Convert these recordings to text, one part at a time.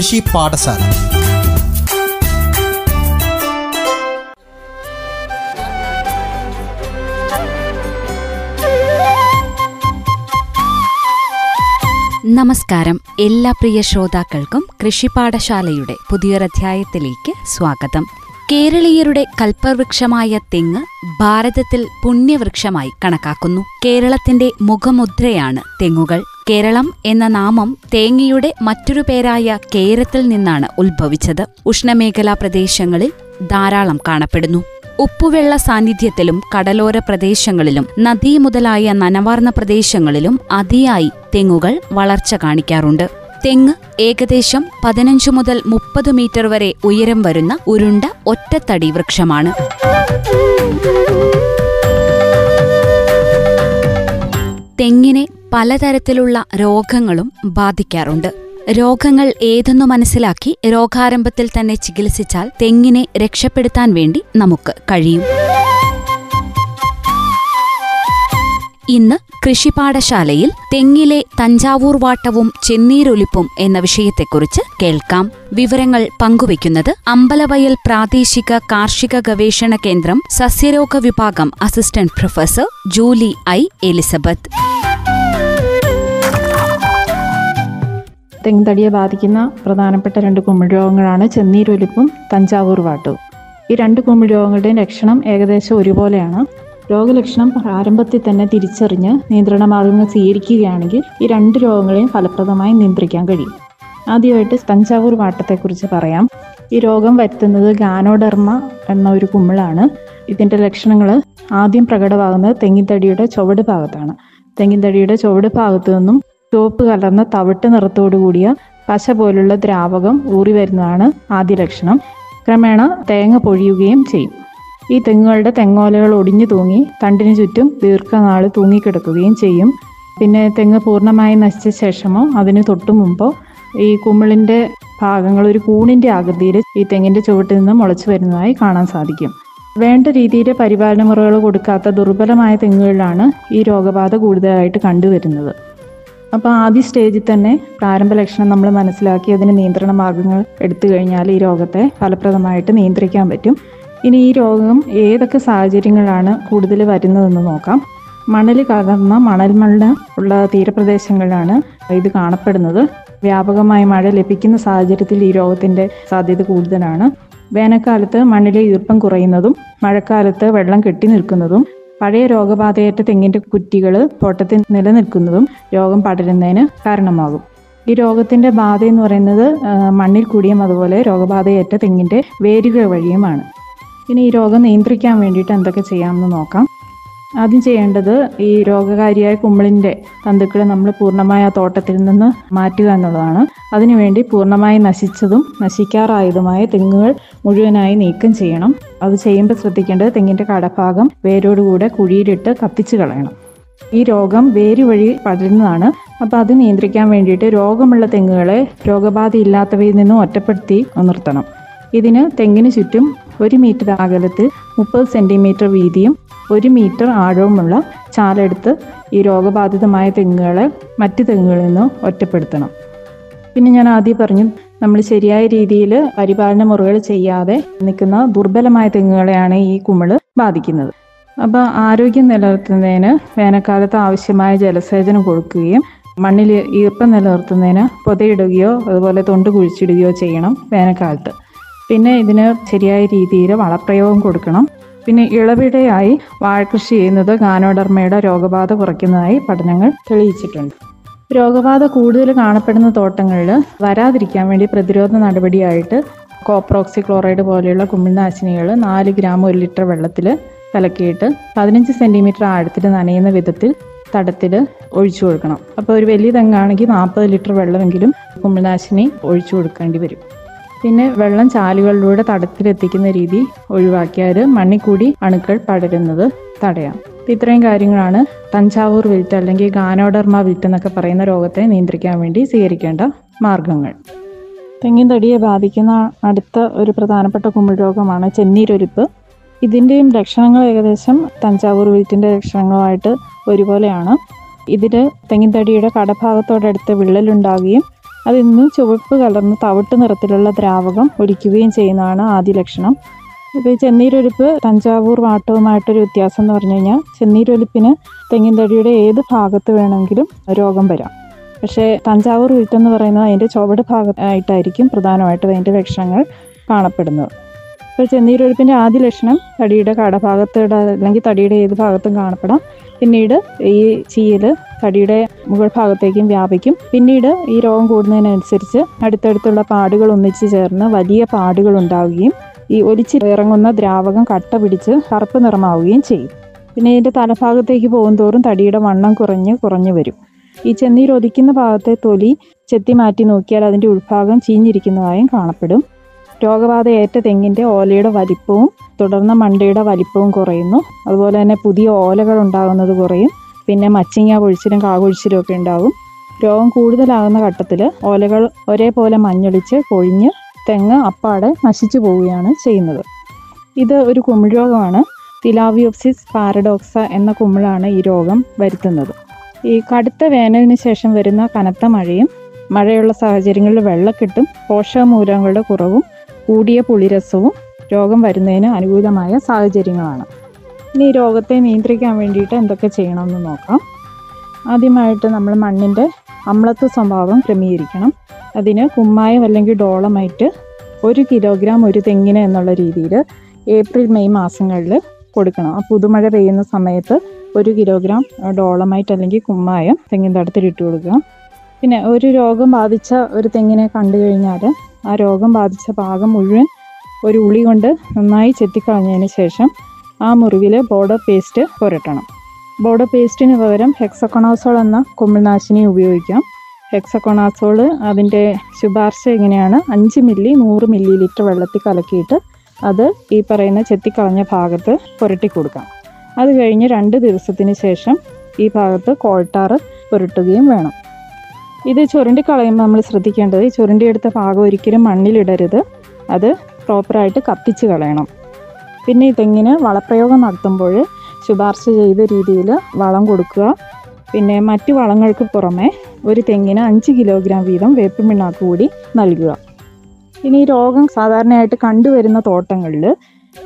കൃഷി പാഠശാല. നമസ്കാരം. എല്ലാ പ്രിയ ശ്രോതാക്കൾക്കും കൃഷിപാഠശാലയുടെ പുതിയൊരധ്യായത്തിലേക്ക് സ്വാഗതം. കേരളീയരുടെ കൽപ്പവൃക്ഷമായ തെങ്ങ് ഭാരതത്തിൽ പുണ്യവൃക്ഷമായി കണക്കാക്കുന്നു. കേരളത്തിന്റെ മുഖമുദ്രയാണ് തെങ്ങുകൾ. കേരളം എന്ന നാമം തേങ്ങയുടെ മറ്റൊരു പേരായ കേരത്തിൽ നിന്നാണ് ഉത്ഭവിച്ചത്. ഉഷ്ണമേഖലാ പ്രദേശങ്ങളിൽ ധാരാളം കാണപ്പെടുന്നു. ഉപ്പുവെള്ള സാന്നിധ്യത്തിലും കടലോര പ്രദേശങ്ങളിലും നദീ മുതലായ നനവാർന്ന പ്രദേശങ്ങളിലും അതിയായി തെങ്ങുകൾ വളർച്ച കാണിക്കാറുണ്ട്. തെങ്ങ് ഏകദേശം പതിനഞ്ചു മുതൽ മുപ്പത് മീറ്റർ വരെ ഉയരം വരുന്ന ഉരുണ്ട ഒറ്റത്തടി വൃക്ഷമാണ്. തെങ്ങിനെ പലതരത്തിലുള്ള രോഗങ്ങളും ബാധിക്കാറുണ്ട്. രോഗങ്ങൾ ഏതെന്നു മനസ്സിലാക്കി രോഗാരംഭത്തിൽ തന്നെ ചികിത്സിച്ചാൽ തെങ്ങിനെ രക്ഷപ്പെടുത്താൻ വേണ്ടി നമുക്ക് കഴിയും. ഇന്ന് കൃഷിപാഠശാലയിൽ തെങ്ങിലെ തഞ്ചാവൂർ വാട്ടവും ചെന്നീരൊലിപ്പും എന്ന വിഷയത്തെക്കുറിച്ച് കേൾക്കാം. വിവരങ്ങൾ പങ്കുവയ്ക്കുന്നത് അമ്പലവയൽ പ്രാദേശിക കാർഷിക ഗവേഷണ കേന്ദ്രം സസ്യരോഗ വിഭാഗം assistant professor Julie I Elizabeth. തെങ്ങുതടിയെ ബാധിക്കുന്ന പ്രധാനപ്പെട്ട രണ്ട് കുമിഴ് രോഗങ്ങളാണ് ചെന്നീരൊലിപ്പും തഞ്ചാവൂർ വാട്ടവും ഈ രണ്ട് കുമിഴ് രോഗങ്ങളുടെയും ലക്ഷണം ഏകദേശം ഒരുപോലെയാണ്. രോഗലക്ഷണം പ്രാരംഭത്തിൽ തന്നെ തിരിച്ചറിഞ്ഞ് നിയന്ത്രണ മാർഗങ്ങൾ സ്വീകരിക്കുകയാണെങ്കിൽ ഈ രണ്ട് രോഗങ്ങളെയും ഫലപ്രദമായി നിയന്ത്രിക്കാൻ കഴിയും. ആദ്യമായിട്ട് തഞ്ചാവൂർ വാട്ടത്തെക്കുറിച്ച് പറയാം. ഈ രോഗം വരുത്തുന്നത് ഗാനോഡർമ എന്ന ഒരു കുമ്മിളാണ് ഇതിന്റെ ലക്ഷണങ്ങൾ ആദ്യം പ്രകടമാകുന്നത് തെങ്ങിൻതടിയുടെ ചുവട് ഭാഗത്താണ്. തെങ്ങിൻ തടിയുടെ ചുവട് ഭാഗത്തു നിന്നും ചുവപ്പ് കലർന്ന തവിട്ട് നിറത്തോടു കൂടിയ പശ പോലുള്ള ദ്രാവകം ഊറി വരുന്നതാണ് ആദ്യ ലക്ഷണം. ക്രമേണ തേങ്ങ പൊഴിയുകയും ചെയ്യും. ഈ തെങ്ങുകളുടെ തെങ്ങോലകൾ ഒടിഞ്ഞു തൂങ്ങി തണ്ടിന് ചുറ്റും ദീർഘനാൾ തൂങ്ങിക്കിടക്കുകയും ചെയ്യും. പിന്നെ തെങ്ങ് പൂർണമായി നശിച്ച ശേഷമോ അതിന് തൊട്ടു മുമ്പോ ഈ കുമിളിന്റെ ഭാഗങ്ങൾ ഒരു കൂണിന്റെ ആകൃതിയിൽ ഈ തെങ്ങിന്റെ ചുവട്ടിൽ നിന്ന് മുളച്ചു വരുന്നതായി കാണാൻ സാധിക്കും. വേണ്ട രീതിയിൽ പരിപാലന മുറകൾ കൊടുക്കാത്ത ദുർബലമായ തെങ്ങുകളിലാണ് ഈ രോഗബാധ കൂടുതലായിട്ട് കണ്ടുവരുന്നത്. അപ്പോൾ ആദ്യ സ്റ്റേജിൽ തന്നെ പ്രാരംഭ ലക്ഷണം നമ്മൾ മനസ്സിലാക്കി അതിന് നിയന്ത്രണ മാർഗങ്ങൾ എടുത്തു കഴിഞ്ഞാൽ ഈ രോഗത്തെ ഫലപ്രദമായിട്ട് നിയന്ത്രിക്കാൻ പറ്റും. ഇനി ഈ രോഗം ഏതൊക്കെ സാഹചര്യങ്ങളാണ് കൂടുതൽ വരുന്നതെന്ന് നോക്കാം. മണൽ കലർന്ന മണൽ മണ്ണ് ഉള്ള തീരപ്രദേശങ്ങളിലാണ് ഇത് കാണപ്പെടുന്നത്. വ്യാപകമായി മഴ ലഭിക്കുന്ന സാഹചര്യത്തിൽ ഈ രോഗത്തിന്റെ സാധ്യത കൂടുതലാണ്. വേനൽക്കാലത്ത് മണ്ണിലെ ഈർപ്പം കുറയുന്നതും മഴക്കാലത്ത് വെള്ളം കെട്ടി നിൽക്കുന്നതും പഴയ രോഗബാധയേറ്റ തെങ്ങിന്റെ കുറ്റികൾ തോട്ടത്തിൽ നിലനിൽക്കുന്നതും രോഗം പടരുന്നതിന് കാരണമാകും. ഈ രോഗത്തിന്റെ ബാധ എന്ന് പറയുന്നത് മണ്ണിൽ കൂടിയും അതുപോലെ രോഗബാധയേറ്റ തെങ്ങിന്റെ വേരുകൾ വഴിയുമാണ്. ഇനി ഈ രോഗം നിയന്ത്രിക്കാൻ വേണ്ടിയിട്ട് എന്തൊക്കെ ചെയ്യാമെന്ന് നോക്കാം. ആദ്യം ചെയ്യേണ്ടത് ഈ രോഗകാരിയായ കുമ്പിളിന്റെ തന്തുക്കളെ നമ്മൾ പൂർണമായ ആ തോട്ടത്തിൽ നിന്ന് മാറ്റുക എന്നുള്ളതാണ്. അതിനുവേണ്ടി പൂർണമായി നശിച്ചതും നശിക്കാറായതുമായ തെങ്ങുകൾ മുഴുവനായി നീക്കം ചെയ്യണം. അത് ചെയ്യുമ്പോൾ ശ്രദ്ധിക്കേണ്ടത് തെങ്ങിന്റെ കടഭാഗം വേരോടുകൂടെ കുഴിയിലിട്ട് കത്തിച്ച് കളയണം. ഈ രോഗം വേര് വഴി പടരുന്നതാണ്. അപ്പോൾ അത് നിയന്ത്രിക്കാൻ വേണ്ടിയിട്ട് രോഗമുള്ള തെങ്ങുകളെ രോഗബാധ ഇല്ലാത്തവയിൽ നിന്നും ഒറ്റപ്പെടുത്തി നിർത്തണം. ഇതിന് തെങ്ങിന് ചുറ്റും ഒരു മീറ്റർ അകലത്തിൽ മുപ്പത് സെന്റിമീറ്റർ വീതിയും ഒരു മീറ്റർ ആഴവുമുള്ള ചാലെടുത്ത് ഈ രോഗബാധിതമായ തെങ്ങുകളെ മറ്റ് തെങ്ങുകളിൽ നിന്നും ഒറ്റപ്പെടുത്തണം. പിന്നെ ഞാൻ ആദ്യം പറഞ്ഞു നമ്മൾ ശരിയായ രീതിയിൽ പരിപാലന മുറകൾ ചെയ്യാതെ നിൽക്കുന്ന ദുർബലമായ തെങ്ങുകളെയാണ് ഈ കുമിൾ ബാധിക്കുന്നത്. അപ്പോൾ ആരോഗ്യം നിലനിർത്തുന്നതിന് വേനൽക്കാലത്ത് ആവശ്യമായ ജലസേചനം കൊടുക്കുകയും മണ്ണിൽ ഈർപ്പം നിലനിർത്തുന്നതിന് പൊതയിടുകയോ അതുപോലെ തൊണ്ട് കുഴിച്ചിടുകയോ ചെയ്യണം വേനൽക്കാലത്ത്. പിന്നെ ഇതിന് ശരിയായ രീതിയിൽ വളപ്രയോഗം കൊടുക്കണം. പിന്നെ ഇളവിടെയായി വാഴകൃഷി ചെയ്യുന്നത് ഗാനോഡർമയുടെ രോഗബാധ കുറയ്ക്കുന്നതായി പഠനങ്ങൾ തെളിയിച്ചിട്ടുണ്ട്. രോഗബാധ കൂടുതൽ കാണപ്പെടുന്ന തോട്ടങ്ങളിൽ വരാതിരിക്കാൻ വേണ്ടി പ്രതിരോധ നടപടിയായിട്ട് കോപ്രോക്സി ക്ലോറൈഡ് പോലെയുള്ള കുമിൾനാശിനികൾ നാല് ഗ്രാം ഒരു ലിറ്റർ വെള്ളത്തിൽ കലക്കിയിട്ട് പതിനഞ്ച് സെന്റിമീറ്റർ ആഴത്തിൽ നനയുന്ന വിധത്തിൽ തടത്തിൽ ഒഴിച്ചു കൊടുക്കണം. അപ്പോൾ ഒരു വലിയ തെങ്ങാണെങ്കിൽ നാൽപ്പത് ലിറ്റർ വെള്ളമെങ്കിലും കുമിൾനാശിനി ഒഴിച്ചു കൊടുക്കേണ്ടി വരും. പിന്നെ വെള്ളം ചാലുകളിലൂടെ തടത്തിലെത്തിക്കുന്ന രീതി ഒഴിവാക്കിയാൽ മണ്ണിൽ കൂടി അണുക്കൾ പടരുന്നത് തടയാം. ഇത്രയും കാര്യങ്ങളാണ്. തഞ്ചാവൂർ വിൽറ്റ് അല്ലെങ്കിൽ ഗാനോഡർമ വിൽറ്റ് എന്നൊക്കെ പറയുന്ന രോഗത്തെ നിയന്ത്രിക്കാൻ വേണ്ടി സ്വീകരിക്കേണ്ട മാർഗങ്ങൾ. തെങ്ങിൻ തടിയെ ബാധിക്കുന്ന അടുത്ത ഒരു പ്രധാനപ്പെട്ട കുമിൾ രോഗമാണ് ചെന്നീരൊലിപ്പ്. ഇതിന്റെയും ലക്ഷണങ്ങൾ ഏകദേശം തഞ്ചാവൂർ വിൽറ്റിന്റെ ലക്ഷണങ്ങളുമായിട്ട് ഒരുപോലെയാണ്. ഇതിൽ തെങ്ങിൻ തടിയുടെ കടഭാഗത്തോടടുത്ത് വിള്ളലുണ്ടാകുകയും അതിൽ ചുവപ്പ് കലർന്ന് തവിട്ട് നിറത്തിലുള്ള ദ്രാവകം ഒഴിക്കുകയും ചെയ്യുന്നതാണ് ആദ്യ ലക്ഷണം. ഈ ചെന്നീരൊലിപ്പ് തഞ്ചാവൂർ വാട്ടവുമായിട്ടൊരു വ്യത്യാസം എന്ന് പറഞ്ഞു കഴിഞ്ഞാൽ ചെന്നീരൊലിപ്പിന് തെങ്ങിൻ തടിയുടെ ഏത് ഭാഗത്ത് വേണമെങ്കിലും രോഗം വരാം. പക്ഷേ തഞ്ചാവൂർ വീട്ടെന്ന് പറയുന്നത് അതിന്റെ ചുവട് ഭാഗത്തായിട്ടായിരിക്കും പ്രധാനമായിട്ടും അതിന്റെ ലക്ഷണങ്ങൾ കാണപ്പെടുന്നത്. ഇപ്പോൾ ചെന്നീരൊലിപ്പിന്റെ ആദ്യ ലക്ഷണം തടിയുടെ കടഭാഗത്ത് അല്ലെങ്കിൽ തടിയുടെ ഏത് ഭാഗത്തും കാണപ്പെടാം. പിന്നീട് ഈ ചീയൽ തടിയുടെ മുകൾ ഭാഗത്തേക്കും വ്യാപിക്കും. പിന്നീട് ഈ രോഗം കൂടുന്നതിനനുസരിച്ച് അടുത്തടുത്തുള്ള പാടുകൾ ഒന്നിച്ചു ചേർന്ന് വലിയ പാടുകൾ ഉണ്ടാവുകയും ഈ ഒലിച്ച് ഇറങ്ങുന്ന ദ്രാവകം കട്ട പിടിച്ച് കറുപ്പ് നിറമാവുകയും ചെയ്യും. പിന്നെ ഇതിന്റെ തലഭാഗത്തേക്ക് പോകുന്തോറും തടിയുടെ വണ്ണം കുറഞ്ഞ് കുറഞ്ഞു വരും. ഈ ചെന്നീർ ഒലിക്കുന്ന ഭാഗത്തെ തൊലി ചെത്തി മാറ്റി നോക്കിയാൽ അതിന്റെ ഉൾഭാഗം ചീഞ്ഞിരിക്കുന്നതായും കാണപ്പെടും. രോഗബാധയേറ്റ തെങ്ങിന്റെ ഓലയുടെ വലിപ്പവും തുടർന്ന് മണ്ടയുടെ വലിപ്പവും കുറയുന്നു. അതുപോലെ തന്നെ പുതിയ ഓലകൾ ഉണ്ടാകുന്നത് കുറയും. പിന്നെ മച്ചിങ്ങ പൊഴിച്ചിലും കാകൊഴിച്ചിലും ഒക്കെ ഉണ്ടാകും. രോഗം കൂടുതലാകുന്ന ഘട്ടത്തിൽ ഓലകൾ ഒരേപോലെ മഞ്ഞൊളിച്ച് കൊഴിഞ്ഞ് തെങ്ങ് അപ്പാടെ നശിച്ചു പോവുകയാണ് ചെയ്യുന്നത്. ഇത് ഒരു കുമിഴ് രോഗമാണ്. തിലാവിയോപ്സിസ് പാരഡോക്സ എന്ന കുമിളാണ് ഈ രോഗം വരുത്തുന്നത്. ഈ കടുത്ത വേനലിന് ശേഷം വരുന്ന കനത്ത മഴയും മഴയുള്ള സാഹചര്യങ്ങളിൽ വെള്ളക്കെട്ടും പോഷകമൂലങ്ങളുടെ കുറവും കൂടിയ പുളിരസവും രോഗം വരുന്നതിന് അനുകൂലമായ സാഹചര്യങ്ങളാണ്. ഇനി ഈ രോഗത്തെ നിയന്ത്രിക്കാൻ വേണ്ടിയിട്ട് എന്തൊക്കെ ചെയ്യണമെന്ന് നോക്കാം. ആദ്യമായിട്ട് നമ്മൾ മണ്ണിന്റെ അമ്ലത്വ സ്വഭാവം ക്രമീകരിക്കണം. അതിന് കുമ്മായം അല്ലെങ്കിൽ ഡോളമായിട്ട് ഒരു കിലോഗ്രാം ഒരു തെങ്ങിന് എന്നുള്ള രീതിയിൽ ഏപ്രിൽ മെയ് മാസങ്ങളിൽ കൊടുക്കണം. ആ പുതുമഴ പെയ്യുന്ന സമയത്ത് ഒരു കിലോഗ്രാം ഡോളമായിട്ട് അല്ലെങ്കിൽ കുമ്മായം തെങ്ങിൻ തടത്തിൽ ഇട്ട് കൊടുക്കുക. പിന്നെ ഒരു രോഗം ബാധിച്ച ഒരു തെങ്ങിനെ കണ്ടു കഴിഞ്ഞാൽ ആ രോഗം ബാധിച്ച ഭാഗം മുഴുവൻ ഒരു ഉളി കൊണ്ട് നന്നായി ചെത്തിക്കളഞ്ഞതിന് ശേഷം ആ മുറിവിൽ ബോർഡർ പേസ്റ്റ് പുരട്ടണം. ബോർഡർ പേസ്റ്റിന് പകരം ഹെക്സക്കണോസോൾ എന്ന കുമ്പിൾനാശിനി ഉപയോഗിക്കാം. ഹെക്സക്കൊണാസോൾ അതിന്റെ ശുപാർശ എങ്ങനെയാണ്? അഞ്ച് മില്ലി നൂറ് മില്ലി ലിറ്റർ വെള്ളത്തിൽ കലക്കിയിട്ട് അത് ഈ പറയുന്ന ചെത്തിക്കളഞ്ഞ ഭാഗത്ത് പുരട്ടി കൊടുക്കാം. അത് കഴിഞ്ഞ് രണ്ട് ദിവസത്തിന് ശേഷം ഈ ഭാഗത്ത് കോൾട്ടാറ് പുരട്ടുകയും വേണം. ഇത് ചുരണ്ടി കളയുമ്പോൾ നമ്മൾ ശ്രദ്ധിക്കേണ്ടത് ഈ ചുരുണ്ടിയെടുത്ത ഭാഗം ഒരിക്കലും മണ്ണിലിടരുത്. അത് പ്രോപ്പറായിട്ട് കത്തിച്ച് കളയണം. പിന്നെ ഇതെങ്ങനെ വളപ്രയോഗം നടത്തുമ്പോൾ ശുപാർശ ചെയ്ത രീതിയിൽ വളം കൊടുക്കുക. പിന്നെ മറ്റു വളങ്ങൾക്ക് പുറമെ ഒരു തെങ്ങിന് അഞ്ച് കിലോഗ്രാം വീതം വേപ്പുമിണ്ണാക്ക് കൂടി നൽകുക. ഇനി ഈ രോഗം സാധാരണയായിട്ട് കണ്ടുവരുന്ന തോട്ടങ്ങളിൽ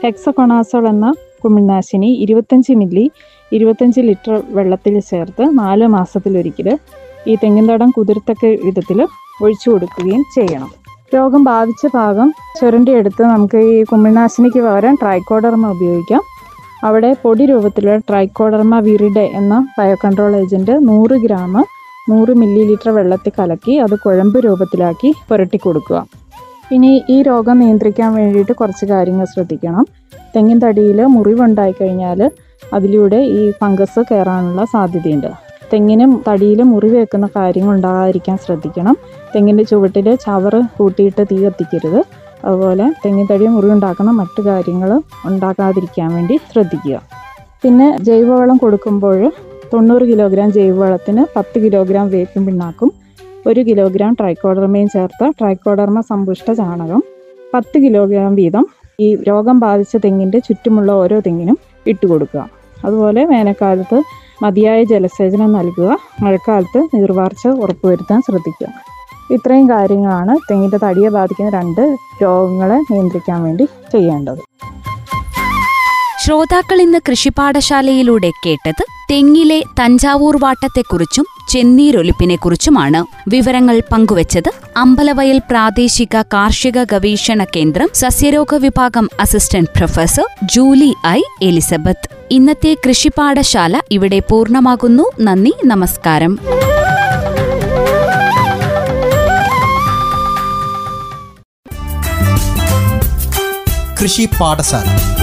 ഹെക്സകൊണാസോൾ എന്ന കുമിൾനാശിനി ഇരുപത്തഞ്ച് മില്ലി ഇരുപത്തഞ്ച് ലിറ്റർ വെള്ളത്തിൽ ചേർത്ത് നാല് മാസത്തിലൊരിക്കൽ ഈ തെങ്ങിൻ തടം കുതിർത്തക്ക വിധത്തിൽ ഒഴിച്ചു കൊടുക്കുകയും ചെയ്യണം. രോഗം ബാധിച്ച ഭാഗം ചുരണ്ടിയെടുത്ത് നമുക്ക് ഈ കുമിൾനാശിനിക്ക് പകരം ട്രൈക്കോഡർമ ഉപയോഗിക്കാം. അവിടെ പൊടി രൂപത്തിലുള്ള ട്രൈക്കോഡർമ വിറിഡെ എന്ന ബയോ കൺട്രോൾ ഏജന്റ് നൂറ് ഗ്രാം നൂറ് മില്ലി ലിറ്റർ വെള്ളത്തിൽ കലക്കി അത് കുഴമ്പ് രൂപത്തിലാക്കി പുരട്ടി കൊടുക്കുക. ഇനി ഈ രോഗം നിയന്ത്രിക്കാൻ വേണ്ടിയിട്ട് കുറച്ച് കാര്യങ്ങൾ ശ്രദ്ധിക്കണം. തെങ്ങിൻ തടിയിൽ മുറിവുണ്ടായി കഴിഞ്ഞാൽ അതിലൂടെ ഈ ഫംഗസ് കയറാനുള്ള സാധ്യതയുണ്ട്. തെങ്ങിനും തടിയിൽ മുറിവേക്കുന്ന കാര്യങ്ങൾ ഉണ്ടാകാതിരിക്കാൻ ശ്രദ്ധിക്കണം. തെങ്ങിന്റെ ചുവട്ടിൽ ചവറ് കൂട്ടിയിട്ട് തീ കത്തിക്കരുത്. അതുപോലെ തെങ്ങിൻ തടി മുറിവുണ്ടാക്കുന്ന മറ്റു കാര്യങ്ങൾ ഉണ്ടാക്കാതിരിക്കാൻ വേണ്ടി ശ്രദ്ധിക്കുക. പിന്നെ ജൈവവളം കൊടുക്കുമ്പോൾ തൊണ്ണൂറ് കിലോഗ്രാം ജൈവവളത്തിന് പത്ത് കിലോഗ്രാം വേപ്പും പിണ്ണാക്കും ഒരു കിലോഗ്രാം ട്രൈക്കോഡർമയും ചേർത്ത ട്രൈക്കോഡർമ സമ്പുഷ്ട ചാണകം പത്ത് കിലോഗ്രാം വീതം ഈ രോഗം ബാധിച്ച തെങ്ങിന്റെ ചുറ്റുമുള്ള ഓരോ തെങ്ങിനും ഇട്ട് കൊടുക്കുക. അതുപോലെ വേനൽക്കാലത്ത് മതിയായ ജലസേചനം നൽകുക മഴക്കാലത്ത് നീർവാർച്ച ഉറപ്പുവരുത്താൻ ശ്രദ്ധിക്കുക. ഇത്രയും കാര്യങ്ങളാണ് തെങ്ങിന്റെ തടിയെ ബാധിക്കുന്ന രണ്ട് രോഗങ്ങളെ നിയന്ത്രിക്കാൻ വേണ്ടി ചെയ്യേണ്ടത്. ശ്രോതാക്കൾ ഇന്ന് കൃഷിപാഠശാലയിലൂടെ കേട്ടത് തെങ്ങിലെ തഞ്ചാവൂർ വാട്ടത്തെക്കുറിച്ചും ചെന്നീരൊലിപ്പിനെക്കുറിച്ചുമാണ് വിവരങ്ങൾ പങ്കുവച്ചത് അമ്പലവയൽ പ്രാദേശിക കാർഷിക ഗവേഷണ കേന്ദ്രം സസ്യരോഗ വിഭാഗം assistant professor Julie I Elizabeth. ഇന്നത്തെ കൃഷിപാഠശാല ഇവിടെ പൂർണമാകുന്നു. നന്ദി നമസ്കാരം. കൃഷി പാഠശാല